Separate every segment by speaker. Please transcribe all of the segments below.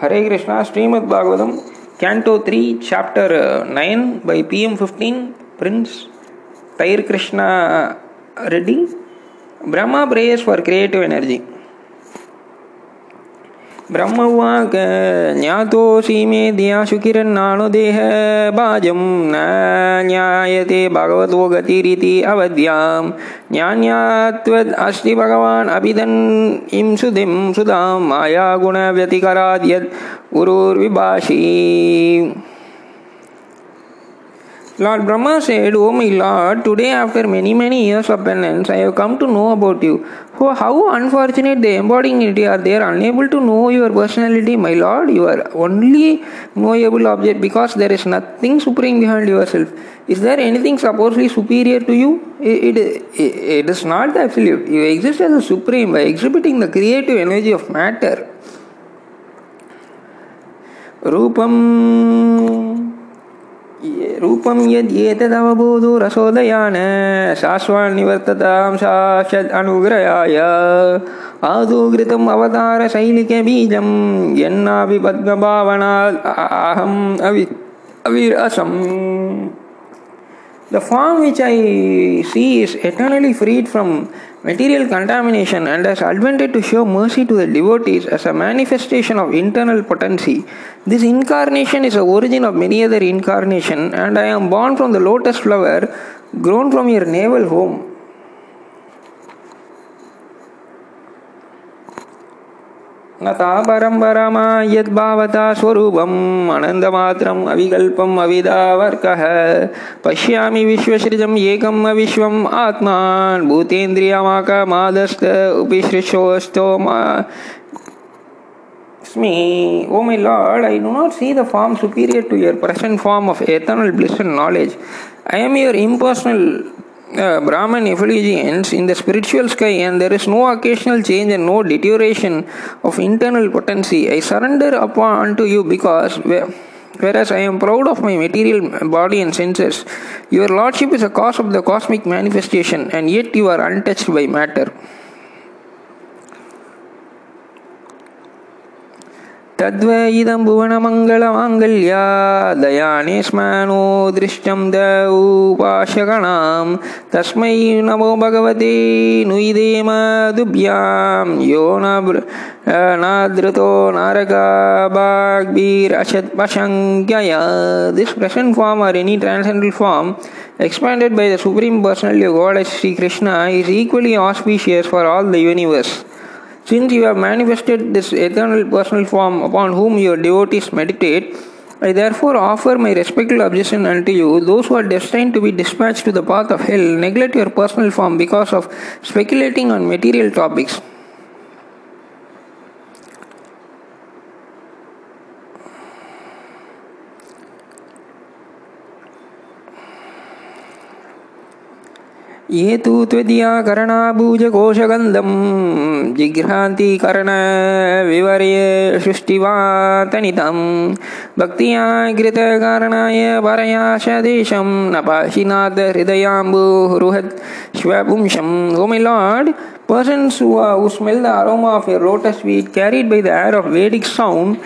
Speaker 1: Hare Krishna, Srimad Bhagavatam canto three chapter by P M fifteen prince तैर Krishna Reddy Brahma prayers for creative energy ब्रह्मवाक् ज्ञातोऽसि मे धियाशु किरन्नाणु देहभाजं न ज्ञायते भगवतो गतिरिति अवध्यां। ज्ञान्यात्वद् अस्ति भगवान् अभिधन् इं सुधिं सुधां मायागुणव्यतिकराद् यद् गुरुर्विभाषी। Lord Brahma said, O my Lord, today after many, many years of penance, I have come to know about you. Oh, how unfortunate the embodiment are. They are unable to know your personality, my Lord. You are only knowable object because there is nothing supreme behind yourself. Is there anything supposedly superior to you? It, it, it is not the absolute. You exist as a supreme by exhibiting the creative energy of matter. रूपम् रूपं यद्येतदवबोधो रसोदयान शाश्वान्निवर्ततां साक्षत् अनुग्रहाय। आदौ घृतम् अवतारशैलिकबीजं यन्नाभिपद्मभावनात् अहम् अवि, अविरसम्। The form which I see is eternally freed from material contamination and has advented to show mercy to the devotees as a manifestation of internal potency. This incarnation is the origin of many other incarnation and I am born from the lotus flower grown from your navel home. नता परम्परमा यद्भावता स्वरूपम् अनन्दमात्रम् अविकल्पम् अविदावर्कः पश्यामि विश्वसृजम् एकम् अविश्वम् आत्मान् भूतेन्द्रियमाकमादस्त उपिसृशोऽस्तो me, O my Lord, I do not see the form superior to your present form of eternal bliss and knowledge. I am your impersonal uh, Brahman effulgence in the spiritual sky, and there is no occasional change and no deterioration of internal potency. I surrender upon unto you because. Whereas I am proud of my material body and senses, your lordship is a cause of the cosmic manifestation, and yet you are untouched by matter. तद्व इदं भुवनमङ्गलमाङ्गल्या दयाने स्मनो दृष्टं the उपाशगणां तस्मै नमो भगवते नुयिदेमदुभ्यां यो न नादृतो नारकाभाग्भिरशत्पशङ्क्यया This present form or any transcendental form expanded by the Supreme Personality of God as Sri Krishna is equally auspicious for all the universe. Since you have manifested this eternal personal form upon whom your devotees meditate, I therefore offer my respectful objection unto you. Those who are destined to be dispatched to the path of hell neglect your personal form because of speculating on material topics. ये तु त्वदीया जिघ्रांति कर्ण विवर्य सृष्टिवातनितं भक्त्या कृतकारणाय परयाशदेशं न पाशिनाद हृदयाम्बुरुहद् श्वपुंशं o my lord persons who who smell the aroma of a rot sweet carried by the air of Vedic sound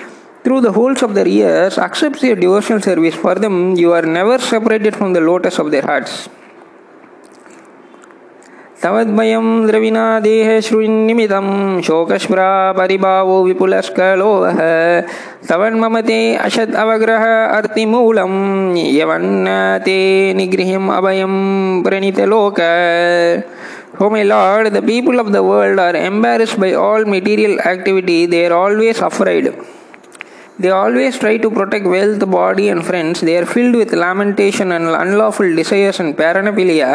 Speaker 1: Through the holes of their ears, accepts your devotional service. For them, you are never separated from the lotus of their hearts. तवद्भयं द्रविना देहश्रुन्निमितं शोकस्प्रा परिभावो विपुलस्कलोहः तवन्मम ते अशत् अवग्रह अर्तिमूलं यवन्न ते निगृह्यम् अभयं प्रणीतलोक Oh my Lord, the people of the world are embarrassed by all material activity, they are always afraid. They always try to protect wealth, body, and friends. They are filled with lamentation and unlawful desires and paraphilia,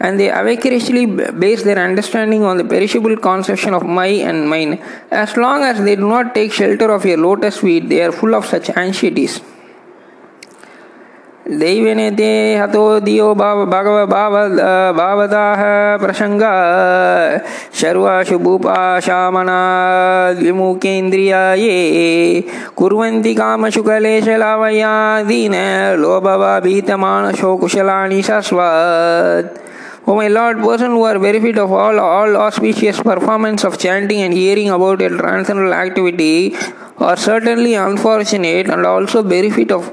Speaker 1: and they avariciously base their understanding on the perishable conception of my and mine. As long as they do not take shelter of your lotus feet, they are full of such anxieties. दैवेने ते हतो दियो भाव भगव भाव भावदाः प्रसङ्ग सर्वाशु भूपाशामना विमुखेन्द्रियाये कुर्वन्ति कामशुकलेशलावयादीन लोभवाभीतमानशो कुशलानि शाश्वत् O my Lord, person who are benefit of all all auspicious performance of chanting and hearing about your transcendental activity, are certainly unfortunate and also benefit of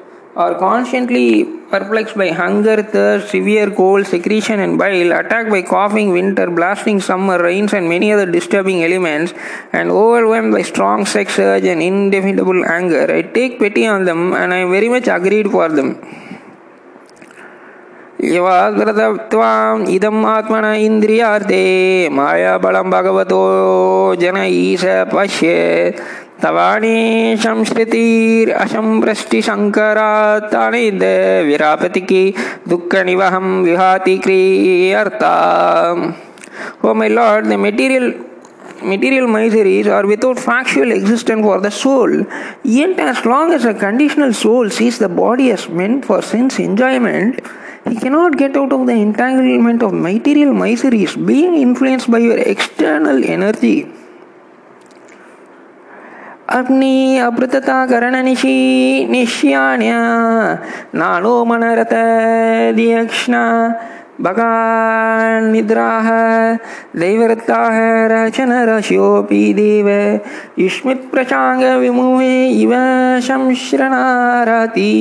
Speaker 1: are constantly perplexed by hunger, thirst, severe cold, secretion, and bile, attacked by coughing winter, blasting summer, rains, and many other disturbing elements, and overwhelmed by strong sex urge and indefinable anger. I take pity on them and I am very much agreed for them. त्वाम् इदम् आत्मन इन्द्रियार्थे मायाबलं भगवतो जन ईश पश्येत् तवाणी संस्कृतिरसंभ्रष्टिशङ्करात्तानिद विरापतिकी दुःखनिवहं विहाति क्रियर्ता Oh my Lord, the material material miseries are without factual existence for the soul. Yet, as long as a conditional soul sees the body as meant for sense enjoyment, he cannot get out of the entanglement of material miseries, being influenced by your external energy. அக்னி அபிருத்ததா கரணநிஷி நிஷ்யாணியா நாளோ மனரத தியக்ஷ்ணா. பகாநிதிராக தெய்வரத்தாக ரச்சனரசியோபி தேவ. யுஷ்மித் பிரசாங்க விமுவே இவ சம்ஸ்ரணாரதி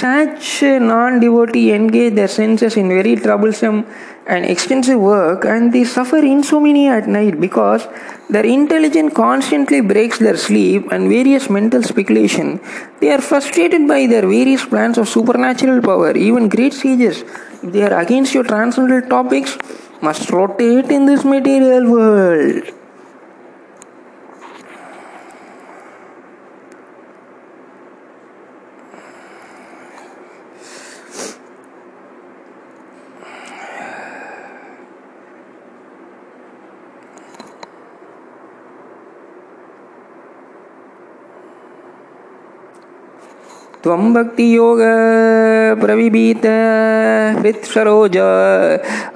Speaker 1: Such non-devotee engage their senses in very troublesome and extensive work and they suffer insomnia at night because their intelligence constantly breaks their sleep and various mental speculation. They are frustrated by their various plans of supernatural power. Even great sages, if they are against your transcendental topics, must rotate in this material world. त्वं भक्तियोग प्रविभीत हृत्सरोज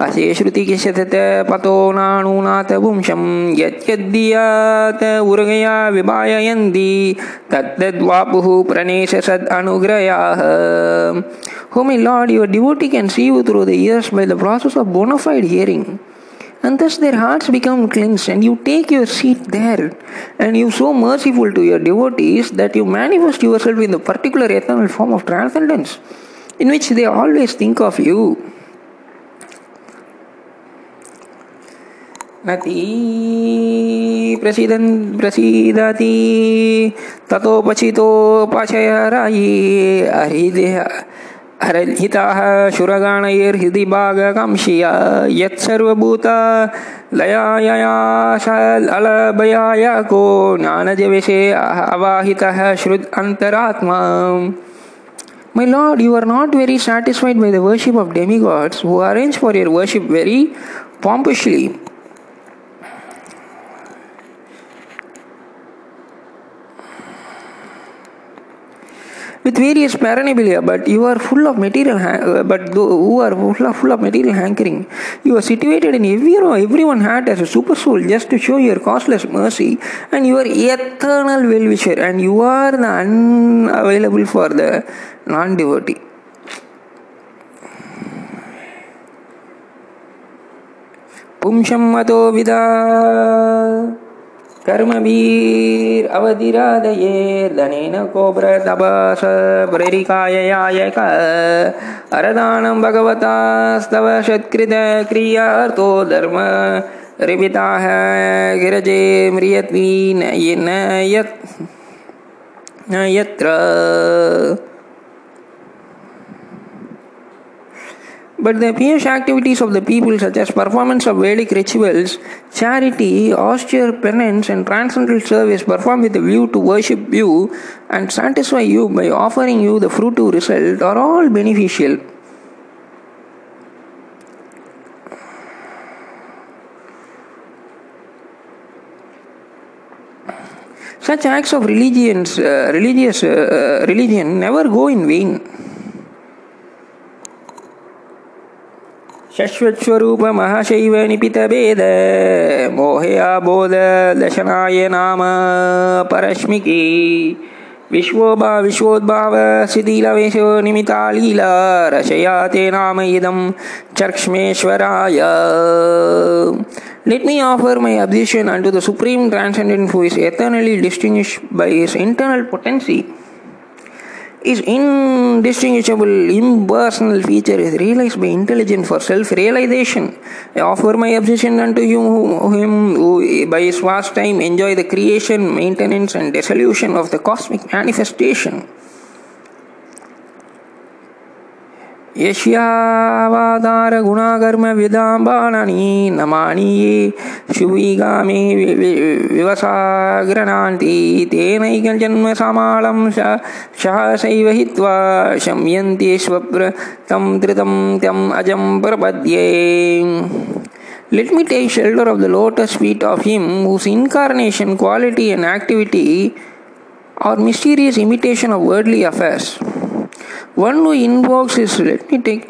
Speaker 1: असे श्रुतिकिशतत पतो नाणूनाथ पुंशं यद्यद्दियात उर्गया विभाययन्ति तद्दद्वापुः प्रणेश सद् अनुग्रयाः Oh my Lord, your devotee can see you through the ears by the process of bona fide hearing. and thus their hearts become cleansed and you take your seat there and you so merciful to your devotees that you manifest yourself in the particular eternal form of transcendence in which they always think of you नति प्रसीदन् प्रसीदति ततोपचितोपचय रायि हरिदेह हरहिताः शुरगाणैर्हृदि भागकांक्षिया यत्सर्वभूत लयायाशालभयाय को ज्ञानजविषे अवाहितः श्रुत अंतरात्मा My Lord, you are not very satisfied by the worship of demigods who arrange for your worship very pompously. with various paraphernalia, but you are full of material, uh, but who are full of, full of material hankering. You are situated in every, everyone heart as a super soul just to show your costless mercy, and you are eternal well wisher, and you are the unavailable for the non devotee. पुंशं मतो विदा कर्मवीर अवधिरादये धनेन कोब्रतपस प्रेरिकाययायक अरदानं भगवतास्तव धर्म रिपिताः गिरजे म्रियत्वीन यत्र But the pious activities of the people, such as performance of Vedic rituals, charity, austere penance, and transcendental service, performed with a view to worship you and satisfy you by offering you the fruitive result, are all beneficial. Such acts of religions, uh, religious uh, religion never go in vain. शश्वत्स्वरूप महाशैव निपितभेद मोहे आबोध दशनाय नाम परश्मिकी विश्वोभा विश्वोद्भाव शिथिलवेशो निमिता लीला रशया ते नाम इदं चर्क्ष्मेश्वराय Let me offer my objection unto the Supreme Transcendent who is eternally distinguished by his internal potency. His indistinguishable impersonal feature is realized by intelligence for self-realization. I offer my objection unto who, him who by his vast time enjoy the creation, maintenance and dissolution of the cosmic manifestation. यस्यावादारगुणाकर्मविदाम्बाणनि Namami ये शुविगामे विवसाग्रणान्ति तेनैकजन्मसमालं सहसैव हित्वा शम्यन्ति स्वप्रतं धृतं त्यम् अजं प्रपद्ये Let me take shelter of the lotus feet of him whose incarnation, quality, and activity are mysterious imitation of worldly affairs. One who invokes is, let me take.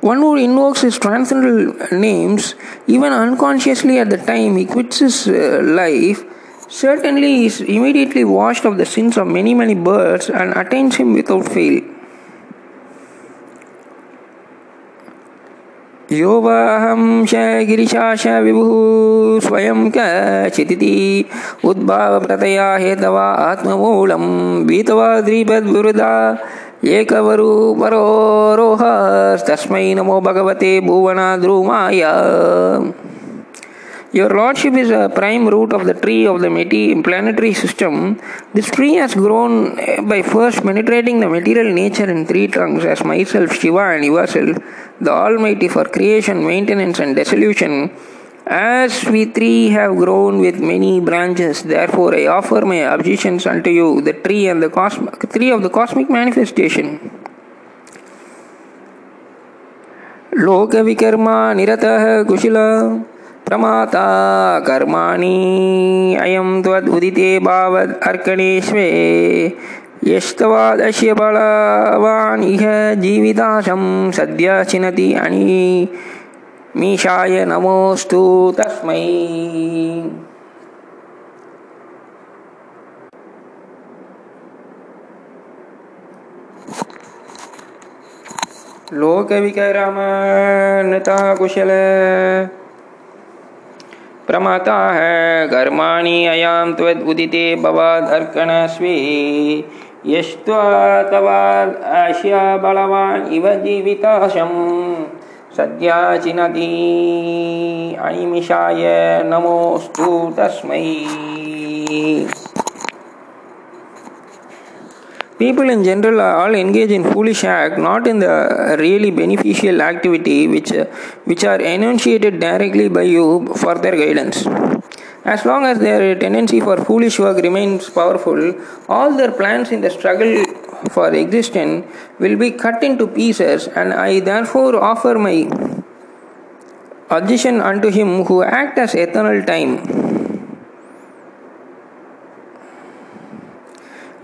Speaker 1: One who invokes his transcendental names, even unconsciously at the time he quits his uh, life, certainly is immediately washed of the sins of many, many births and attains him without fail. यो वाहं श गिरिशाश विभुः स्वयं कचितिति उद्भावप्रतया हेतवा आत्ममूलं बीतवा द्विपद्विरुदा एकवरु परोरोहस्तस्मै नमो भगवते भुवनाद्रुमाय Your Lordship is a prime root of the tree of the planetary system. This tree has grown by first penetrating the material nature in three trunks as myself, Shiva, and yourself, the Almighty, for creation, maintenance, and dissolution. As we three have grown with many branches, therefore I offer my objections unto you, the tree and the cosmic tree of the cosmic manifestation. लोकविकर्मा निरतः कुशल प्रमाता कर्माणि अयं भावद् अर्कणेष्वे। यस्तवादस्य बलवान् इह जीविताशं सद्य चिनति अनि मीशाय नमोऽस्तु तस्मै। लोकविकरमनता कुशल प्रमाता है। कर्माणि अयां त्वदुदिते भवादर्कणस्वी यस्त्वा तवाश्या बलवान् इव जीविताशं सद्या चिनति अणिमिषाय नमोऽस्तु तस्मै। People in general are all engaged in foolish act, not in the really beneficial activity which, which are enunciated directly by you for their guidance. As long as their tendency for foolish work remains powerful, all their plans in the struggle for existence will be cut into pieces, and I therefore offer my addition unto him who act as eternal time.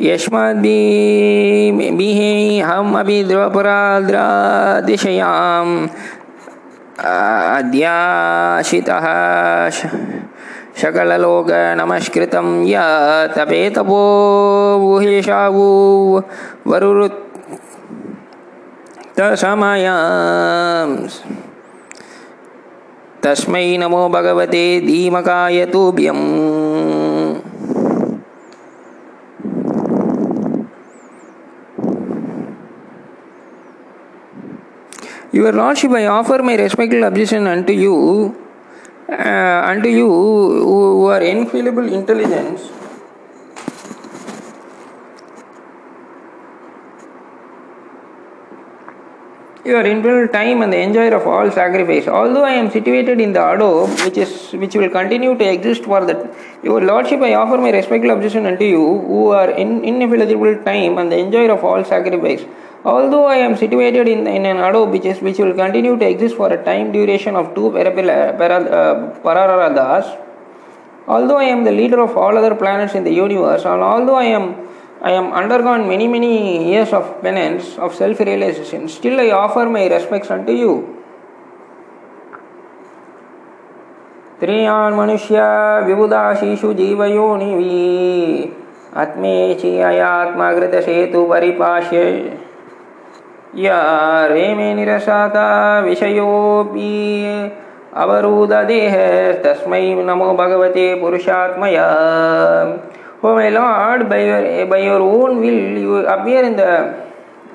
Speaker 1: यस्माद्भिः हम अपि ध्रुवपुराद्रादिशयाम् अद्याशितः शकललोकनमस्कृतं यतपेतपो गुहेशावु वरुरुत्तसमयम्। तस्मै नमो भगवते धीमकाय तुभ्यम् Your Lordship, I offer my respectful objection unto you, uh, unto you who, are infallible intelligence. You are infallible time and the enjoyer of all sacrifice. Although I am situated in the Ado, which is which will continue to exist for that, your Lordship, I offer my respectful objection unto you, who are in time and the enjoyer of all sacrifice. Although I am situated in, in an adobe which, is, which will continue to exist for a time duration of two pararadas, uh, although I am the leader of all other planets in the universe, and although I am I am undergone many many years of penance of self-realization, still I offer my respects unto you. त्रियान् मनुष्य विबुधाशिषु जीवयोनिवि आत्मेचि अयात्माकृतसेतुपरिपाश्य या निरसाता विषयोऽपि अवरुददेह तस्मै भगवते Oh in the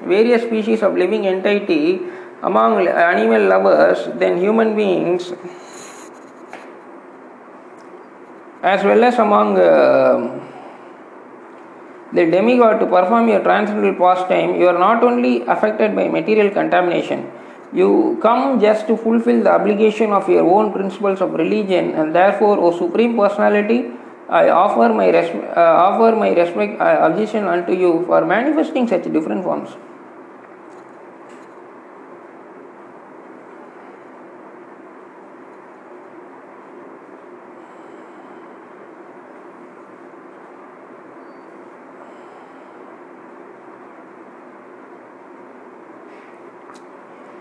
Speaker 1: various species of living entity among animal lovers, then human beings, as well as among uh, the demigod to perform your transcendental pastime, you are not only affected by material contamination, you come just to fulfill the obligation of your own principles of religion, and therefore, O Supreme Personality, I offer my res- uh, offer my respect uh, objection unto you for manifesting such different forms.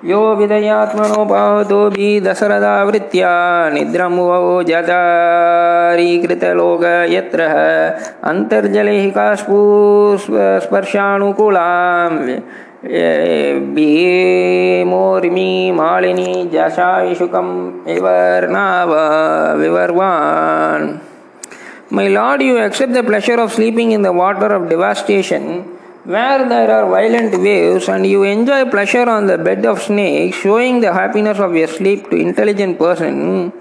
Speaker 1: यो विदयात्मनो पावतोऽपि दशरथावृत्त्या निद्रमुवो जतारीकृतलोक यत्र। अन्तर्जलैः कास्फुस्पर्शानुकूलां मोर्मी Malini जशाविशुकं विवर्णाव विवर्वान्। My Lord, you accept the pleasure of sleeping in the water of devastation. Where there are violent waves and you enjoy pleasure on the bed of snakes, showing the happiness of your sleep to intelligent person.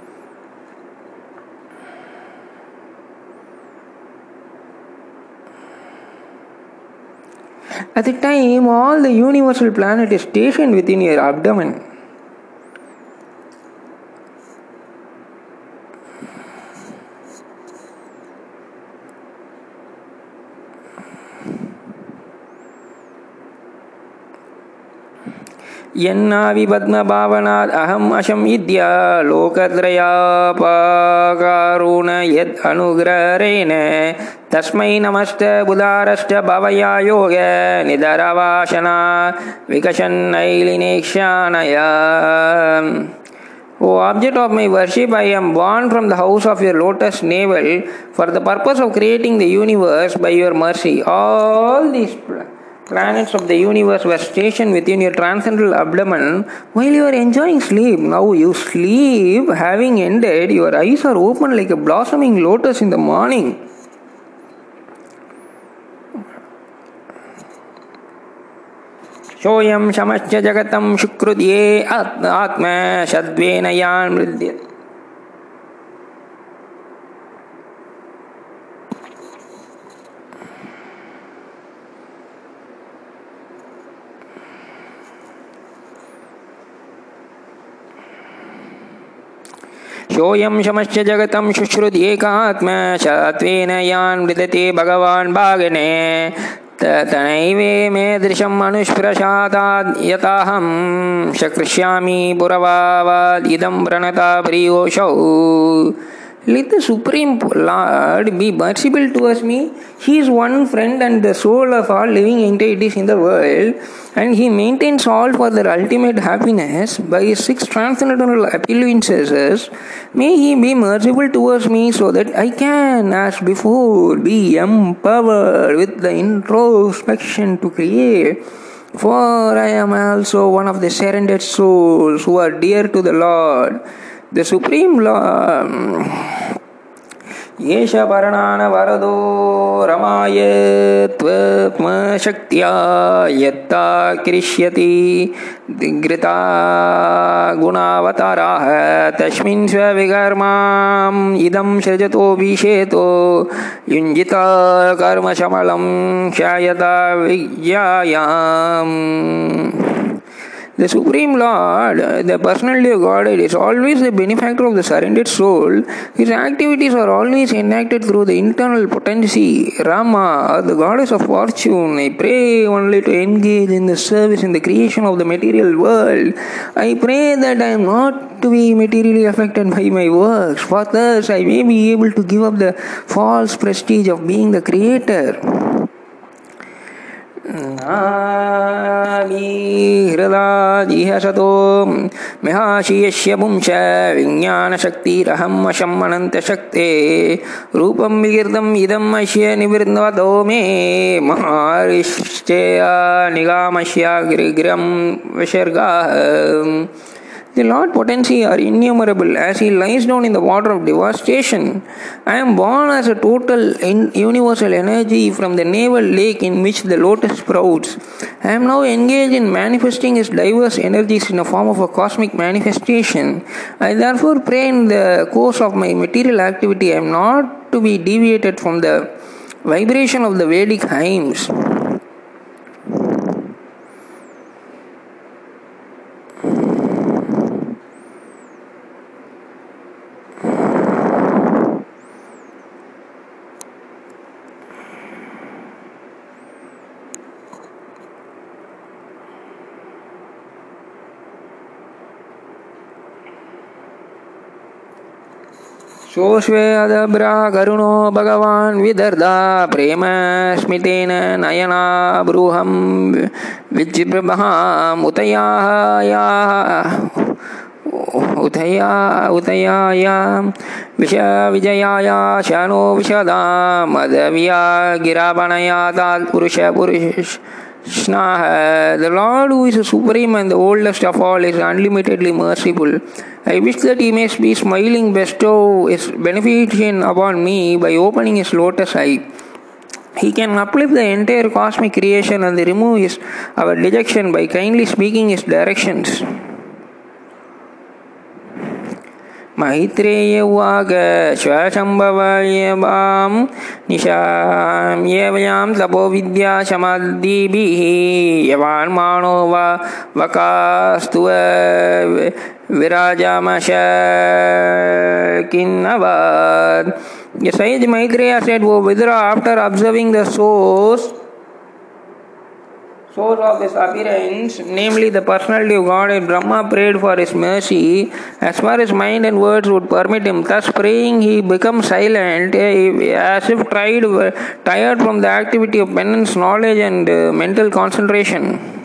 Speaker 1: At the time, all the universal planet is stationed within your abdomen. यन्नाविपद्मभावनात् अहम् अशम् इद्य लोकत्रयापाकारुण यद् अनुग्रहेण तस्मै नमश्च बुधारश्च भवया योग निधरवासना विकसन्नैलिनेक्षानया O object of my worship, I am born from the house of your lotus navel for the purpose of creating the universe by your mercy. All these planets of the universe were stationed within your transcendental abdomen while you are enjoying sleep. Now you sleep, having ended, your eyes are open like a blossoming lotus in the morning. सोऽयं शमश्च जगतं शुक्रुद्ये आत्मा शद्वेन यान् मृद्यते सोऽयं शमश्च जगतं शुश्रुत्येकात्मा सत्त्वेन यान् मृदते भगवान् बागने तनैवे मे दृशम् अनुस्पृशाताद् यताहं शकृष्यामि पुरवावादिदं प्रणता प्रियोषौ। Let the Supreme Lord be merciful towards me. He is one friend and the soul of all living entities in the world, and He maintains all for their ultimate happiness by His six transcendental appearances. May He be merciful towards me so that I can, as before, be empowered with the introspection to create. For I am also one of the surrendered souls who are dear to the Lord. Supreme Law. येष वर्णानवरदो रमाय त्वत्मशक्त्या यत्ता क्रिष्यति दिग्ृता गुणावताराः तस्मिन् स्वविकर्माम् इदं सृजतोऽभिषेतो युञ्जिता कर्मशमलं क्षायता विज्ञायाम् The Supreme Lord, the personality of Godhead, is always the benefactor of the surrendered soul. His activities are always enacted through the internal potency, Rama, the goddess of fortune. I pray only to engage in the service in the creation of the material world. I pray that I am not to be materially affected by my works, for thus I may be able to give up the false prestige of being the creator. ീഹൃദാജിഹശതോ മെഹാശിയശ്യ പുംശ വിജ്ഞാനശക്തിരഹം വശം രൂപം വികൃതം ഇതം മശ്യ നിവൃന്നതോ മേ. മഹാരിശ്ചയ നിഗാമശ്യാഗ്രഗ്രം വിസർഗാ The Lord potency are innumerable as He lies down in the water of devastation. I am born as a total universal energy from the navel lake in which the lotus sprouts. I am now engaged in manifesting His diverse energies in the form of a cosmic manifestation. I therefore pray in the course of my material activity I am not to be deviated from the vibration of the Vedic hymns. सोऽश्वेदभ्रा करुणो भगवान् विदर्दा प्रेम स्मितेन नयना बृहं विजिब्रहाम् उतयाः उतया उतयायां विष विजयाया शनो विशदां मदव्या गिरापणया तात्पुरुष पुरुष Snah, uh, the Lord who is supreme and the oldest of all is unlimitedly merciful. I wish that he may be smiling bestow his benefiction upon me by opening his lotus eye. He can uplift the entire cosmic creation and remove his, our dejection by kindly speaking his directions. Maitreya उवाच स्वशम्भवयवां निशाम्यवयां तपो विद्याशमादिभिः यवान्माणो वा वकास्तु विराजामश किन्नवत् The sage Maitreya said, O Vidura, after observing the source of his appearance, namely the personality of God, and Brahma prayed for his mercy as far as mind and words would permit him. Thus, praying, he becomes silent, eh, as if tried, tired from the activity of penance, knowledge, and uh, mental concentration.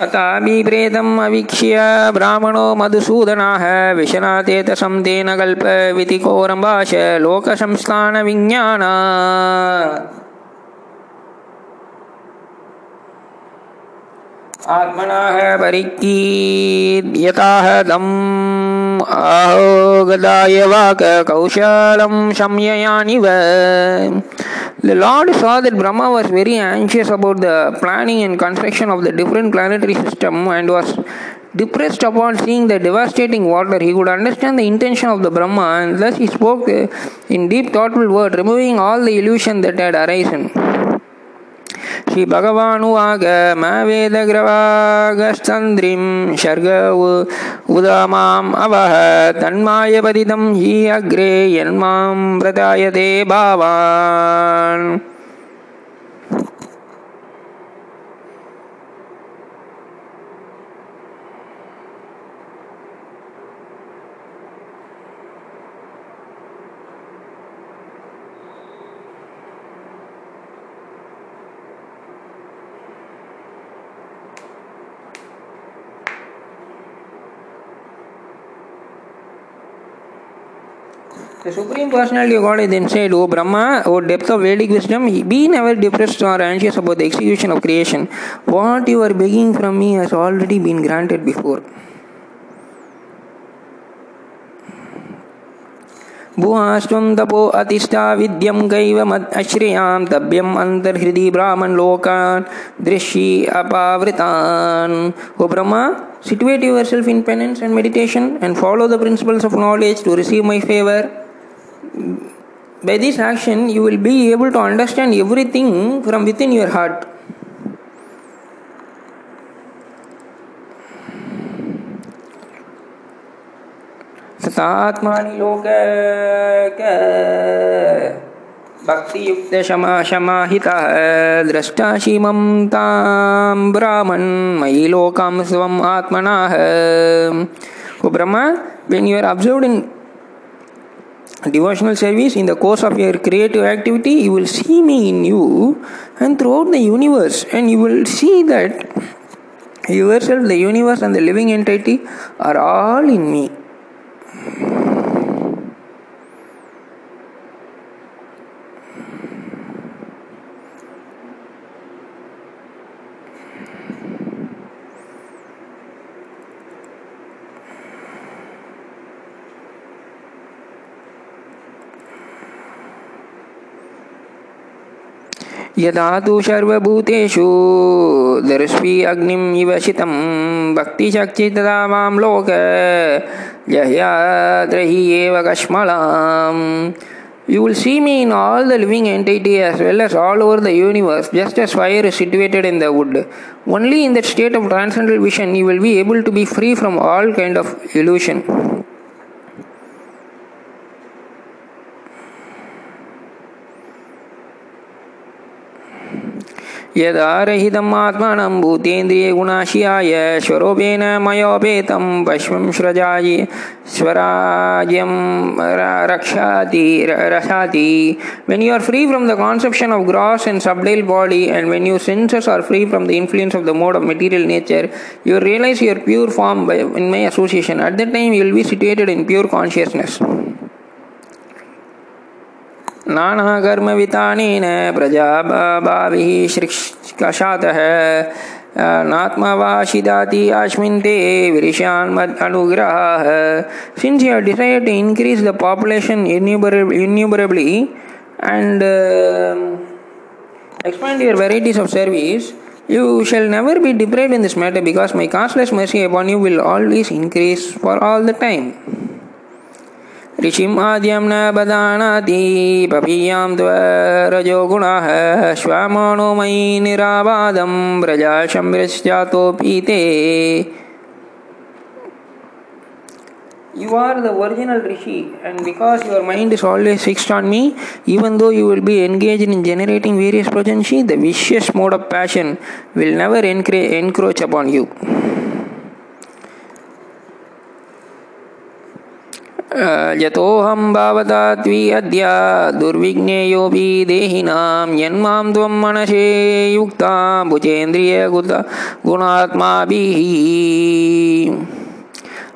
Speaker 1: अताभिप्रेतम् अवीक्ष्य ब्राह्मणो मधुसूदनाः विशनातेतसं तेन कल्पवितिकोरम्बाश लोकसंस्थानविज्ञान। आत्मनः परिकीर्यताः दम् आहो गदाय वाक् कौशलं संययानिव The Lord saw that Brahma was very anxious about the planning and construction of the different planetary system and was depressed upon seeing the devastating water. He could understand the intention of the Brahma and thus he spoke in deep thoughtful words, removing all the illusion that had arisen. Shri भगवानुवाग वेदग्रवागस्तन्द्रिं शर्ग उदमाम् अवह तन्मायपतितं हि अग्रे यन्मां प्रदायते भावान् The Supreme Personality of God then said, O Brahma, O depth of Vedic wisdom, be never depressed or anxious about the execution of creation. What you are begging from me has already been granted before. भुवास्त्वं तपो अतिष्ठा विद्यं कैव मद्श्रियाँ तभ्यम् ब्राह्मण लोकान् दृश्यि अपावृतान् O Brahma, situate yourself in penance and meditation and follow the principles of knowledge to receive my favor. By this action, you will be able to understand everything from within your heart. तथात्मानि लोक भक्तियुक्त क्षमा क्षमाहितः दृष्टा शिमं तां ब्राह्मण मयि लोकं स्वम् आत्मनः O Brahma, when you are observed in devotional service in the course of your creative activity, you will see me in you and throughout the universe, and you will see that yourself, the universe, and the living entity are all in me. यदा तु सर्वभूतेषु दर्श्वी अग्निम् इव शितं भक्तिशक्ति तदा माँ लोक जह्याद्रहि एव कश्मलाम् You will see me in all the living entity as well as all over the universe, just as fire is situated in the wood. Only in that state of transcendental vision you will be able to be free from all kind of illusion. यदारहितम् आत्मानं भूतेन्द्रियगुणाशियाय स्वरूपेण मयोपेतं पश्वं स्रजाय स्वराज्यं रक्षाति रसाति When you are free from the conception of gross and subtle body and when your senses are free from the influence of the mode of material nature, you realize your pure form by, in my association. At that time you will be situated in pure consciousness. नाना कर्म वितानी प्रजा बाभि श्रीकशात। नात्मा वाशिदाति अश्मिन्ते विरिशान मद अनुग्रह। Since you decided invariably and of service you shall never be deprived in this because my causeless mercy you will always increase for all the time ऋषिम् आद्यं न बदानाति पपीयां त्वरजो गुणः श्वामणो मयि निरावादं व्रजा शम्भृश्चातोऽपि ते You are the original Rishi, and because your mind is always fixed on me, even though you will be engaged in generating various progeny, the vicious mode of passion will never encroach upon you. यतोऽहं भावता त्वी अद्य दुर्विज्ञेयोऽपि देहिनां यन्मां त्वं मनसे युक्ता भुजेन्द्रियगुत गुणात्माभिः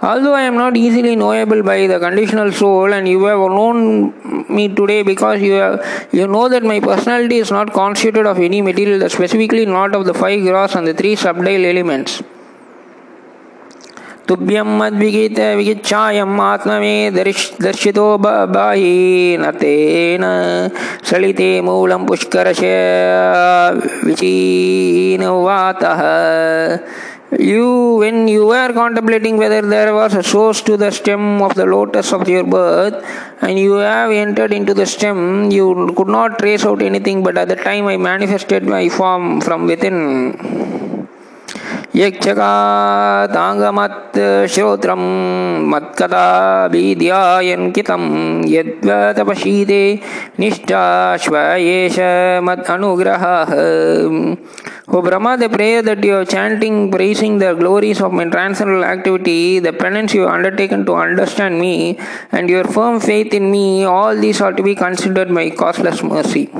Speaker 1: Although I am not easily knowable by the conditional soul, and you have known me today because you have, you know that my personality is not constituted of any material, specifically not of the five gross and the three subtle elements. तुभ्यं मद्विगीत विगिच्छायम् आत्ममे दर्शितो बाहि न तेन सलिते मूलं पुष्करश विचीनवातः You, when you were contemplating whether there was a source to the stem of the lotus of your birth, and you have entered into the stem, you could not trace out anything, but at the time I manifested my form from within. यक्षकाताङ्गमत् श्रोत्रं मत्कथा विद्यायन्कितं यद्वतपशीते निष्ठाश्व एष मत् अनुग्रहः O Brahma, the prayer that you are chanting, praising the glories of my transcendental activity, the penance you have undertaken to understand me, and your firm faith in me, all these are to be considered my causeless mercy.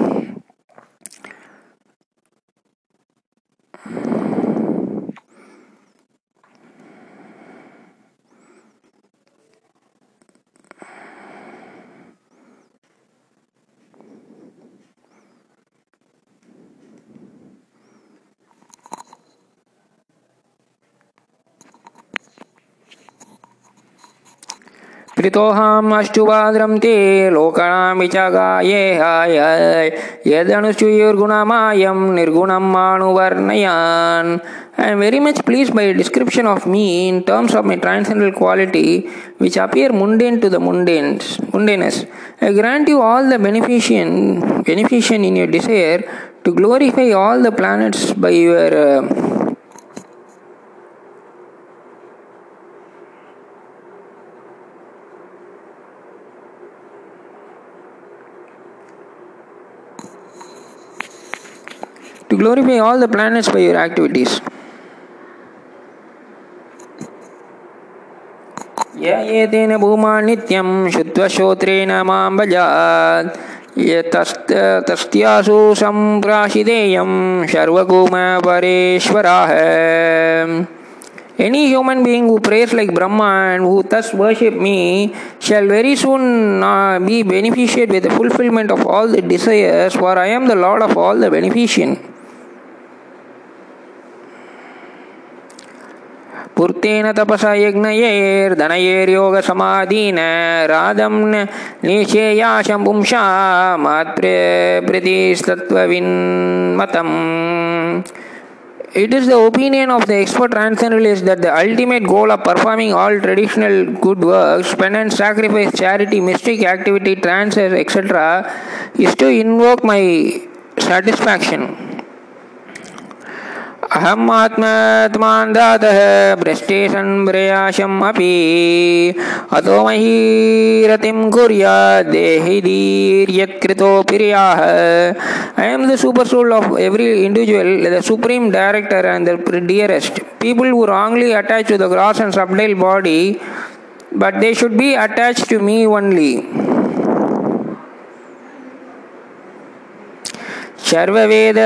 Speaker 1: कृतोऽहम् अष्टुभाद्रं ते लोकाणामि च गायेहाय यदनुसूयुर्गुणमायं निर्गुणं मानुवर्णयान् I am very much pleased by a description of me in terms of my transcendental quality, which appear mundane to the mundanes, mundanous. I grant you all the beneficent, beneficent in your desire to glorify all the planets by your uh, to glorify all the planets by your activities. य भूमा नित्यं शुद्ध्वश्रोत्रेण माँ भजात् तस्त्यासु सम्प्राशिदेयं सर्वगुमपरेश्वराः Any human being who prays like Brahma and who thus worship me shall very soon uh, be beneficiated with the fulfillment of all the desires, for I am the Lord of all the beneficent. ಪೂರ್ತಿನ ತಪಸ ಯಜ್ಞಯೇರ್ ಧನಯೇರ್ಯೋಗ ಸಮಾಧೀನ ರಾಧಂ ನೀಶೇಯ ಶಂಪುಂಶ ಮಾತ್ರೇ ಪ್ರತಿಸ್ತತ್ವವಿನ್ಮತಂ It is the opinion of the expert transcendentalists that the ultimate goal of performing all traditional good works, penance, sacrifice, charity, mystic activity, trances, etc., is to invoke my satisfaction. अहम् दातः भ्रष्टेशन् अपि अतो महीरतिं कुर्यात् देहि धीर्यत्कृतोऽपिर्याः I am the super soul of every individual, the supreme director and the dearest. People who wrongly attach to the gross and subtle body, but they should be attached to me only. सर्ववेदमयानेदम्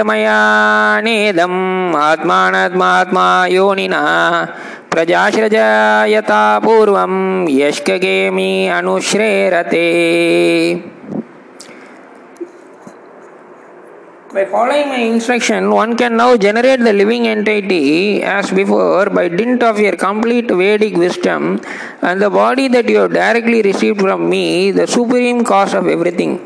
Speaker 1: आत्मानत्मात्मा योनिना प्रजाश्रजायता पूर्वं यष्कगेमि अनुश्रेरते By following my instruction, one can now generate the living entity as before by dint of your complete Vedic wisdom and the body that you have directly received from me, the supreme cause of everything.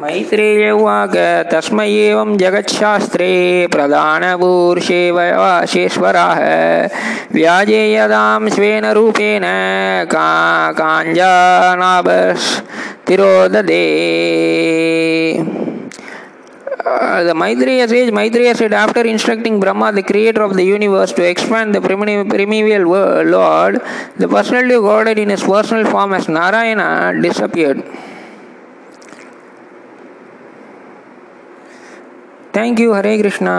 Speaker 1: Maitreya उवाच तस्मै एवं जगच्छास्त्रे प्रधानपूर्षेवशेश्वराः व्याजे यदां स्वेन रूपेण का काञ्जानाभस्तिरोददे Uh, the Maitreya sage Maitreya said after instructing Brahma, the creator of the universe, to expand the primeval world, Lord, the personality of Godhead in his personal form as Narayana disappeared. Thank you Hare Krishna